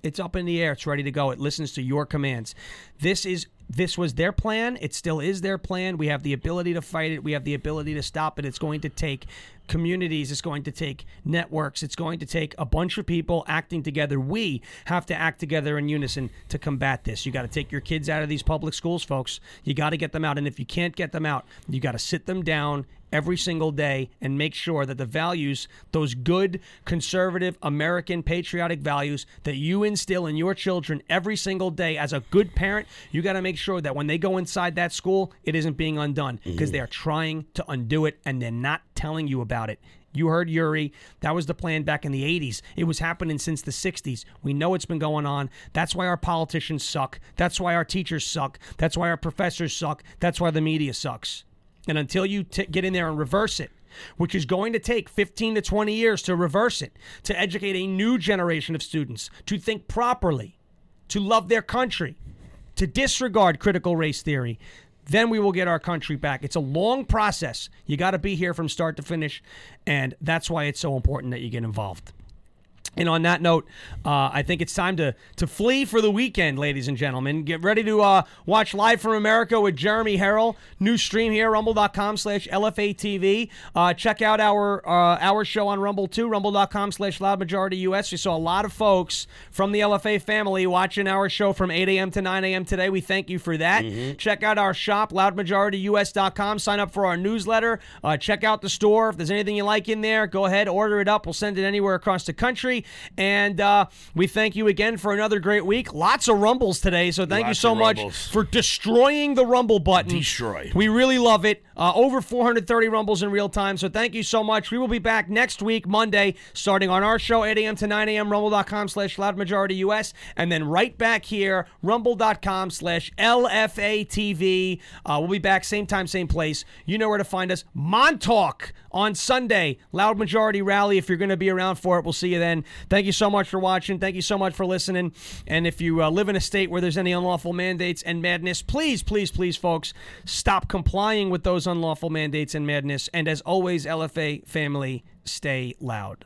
it's up in the air. It's ready to go. It listens to your commands. This is this was their plan. It still is their plan. We have the ability to fight it. We have the ability to stop it. It's going to take communities. It's going to take networks. It's going to take a bunch of people acting together. We have to act together in unison to combat this. You got to take your kids out of these public schools, folks. You got to get them out. And if you can't get them out, you got to sit them down every single day and make sure that the values, those good, conservative, American, patriotic values that you instill in your children every single day as a good parent, you got to make sure that when they go inside that school, it isn't being undone because mm-hmm. they are trying to undo it and they're not telling you about it. You heard Yuri. That was the plan back in the 80s. It was happening since the 60s. We know it's been going on. That's why our politicians suck. That's why our teachers suck. That's why our professors suck. That's why the media sucks. And until you t- get in there and reverse it, which is going to take 15 to 20 years to reverse it, to educate a new generation of students to think properly, to love their country, to disregard critical race theory, then we will get our country back. It's a long process. You got to be here from start to finish, and that's why it's so important that you get involved. And on that note, uh, I think it's time to to flee for the weekend, ladies and gentlemen. Get ready to uh, watch Live from America with Jeremy Herrell. New stream here, rumble.com slash LFATV. Uh, check out our uh, our show on Rumble too, rumble.com slash Loud Majority US. We saw a lot of folks from the LFA family watching our show from 8 a.m. to 9 a.m. today. We thank you for that. Check out our shop, loudmajorityus.com. Sign up for our newsletter. Uh, check out the store. If there's anything you like in there, go ahead, order it up. We'll send it anywhere across the country. And uh, we thank you again for another great week. Lots of rumbles today, so thank you so much for destroying the rumble button. Destroy. We really love it. Uh, over 430 rumbles in real time, so thank you so much. We will be back next week, Monday, starting on our show, 8 a.m. to 9 a.m., rumble.com slash loud majority US, and then right back here, rumble.com slash LFATV. Uh, we'll be back same time, same place. You know where to find us. Montauk on Sunday, Loud Majority Rally. If you're going to be around for it, we'll see you then. Thank you so much for watching. Thank you so much for listening. And if you uh, live in a state where there's any unlawful mandates and madness, please, please, please, folks, stop complying with those unlawful mandates and madness. And as always, LFA family, stay loud.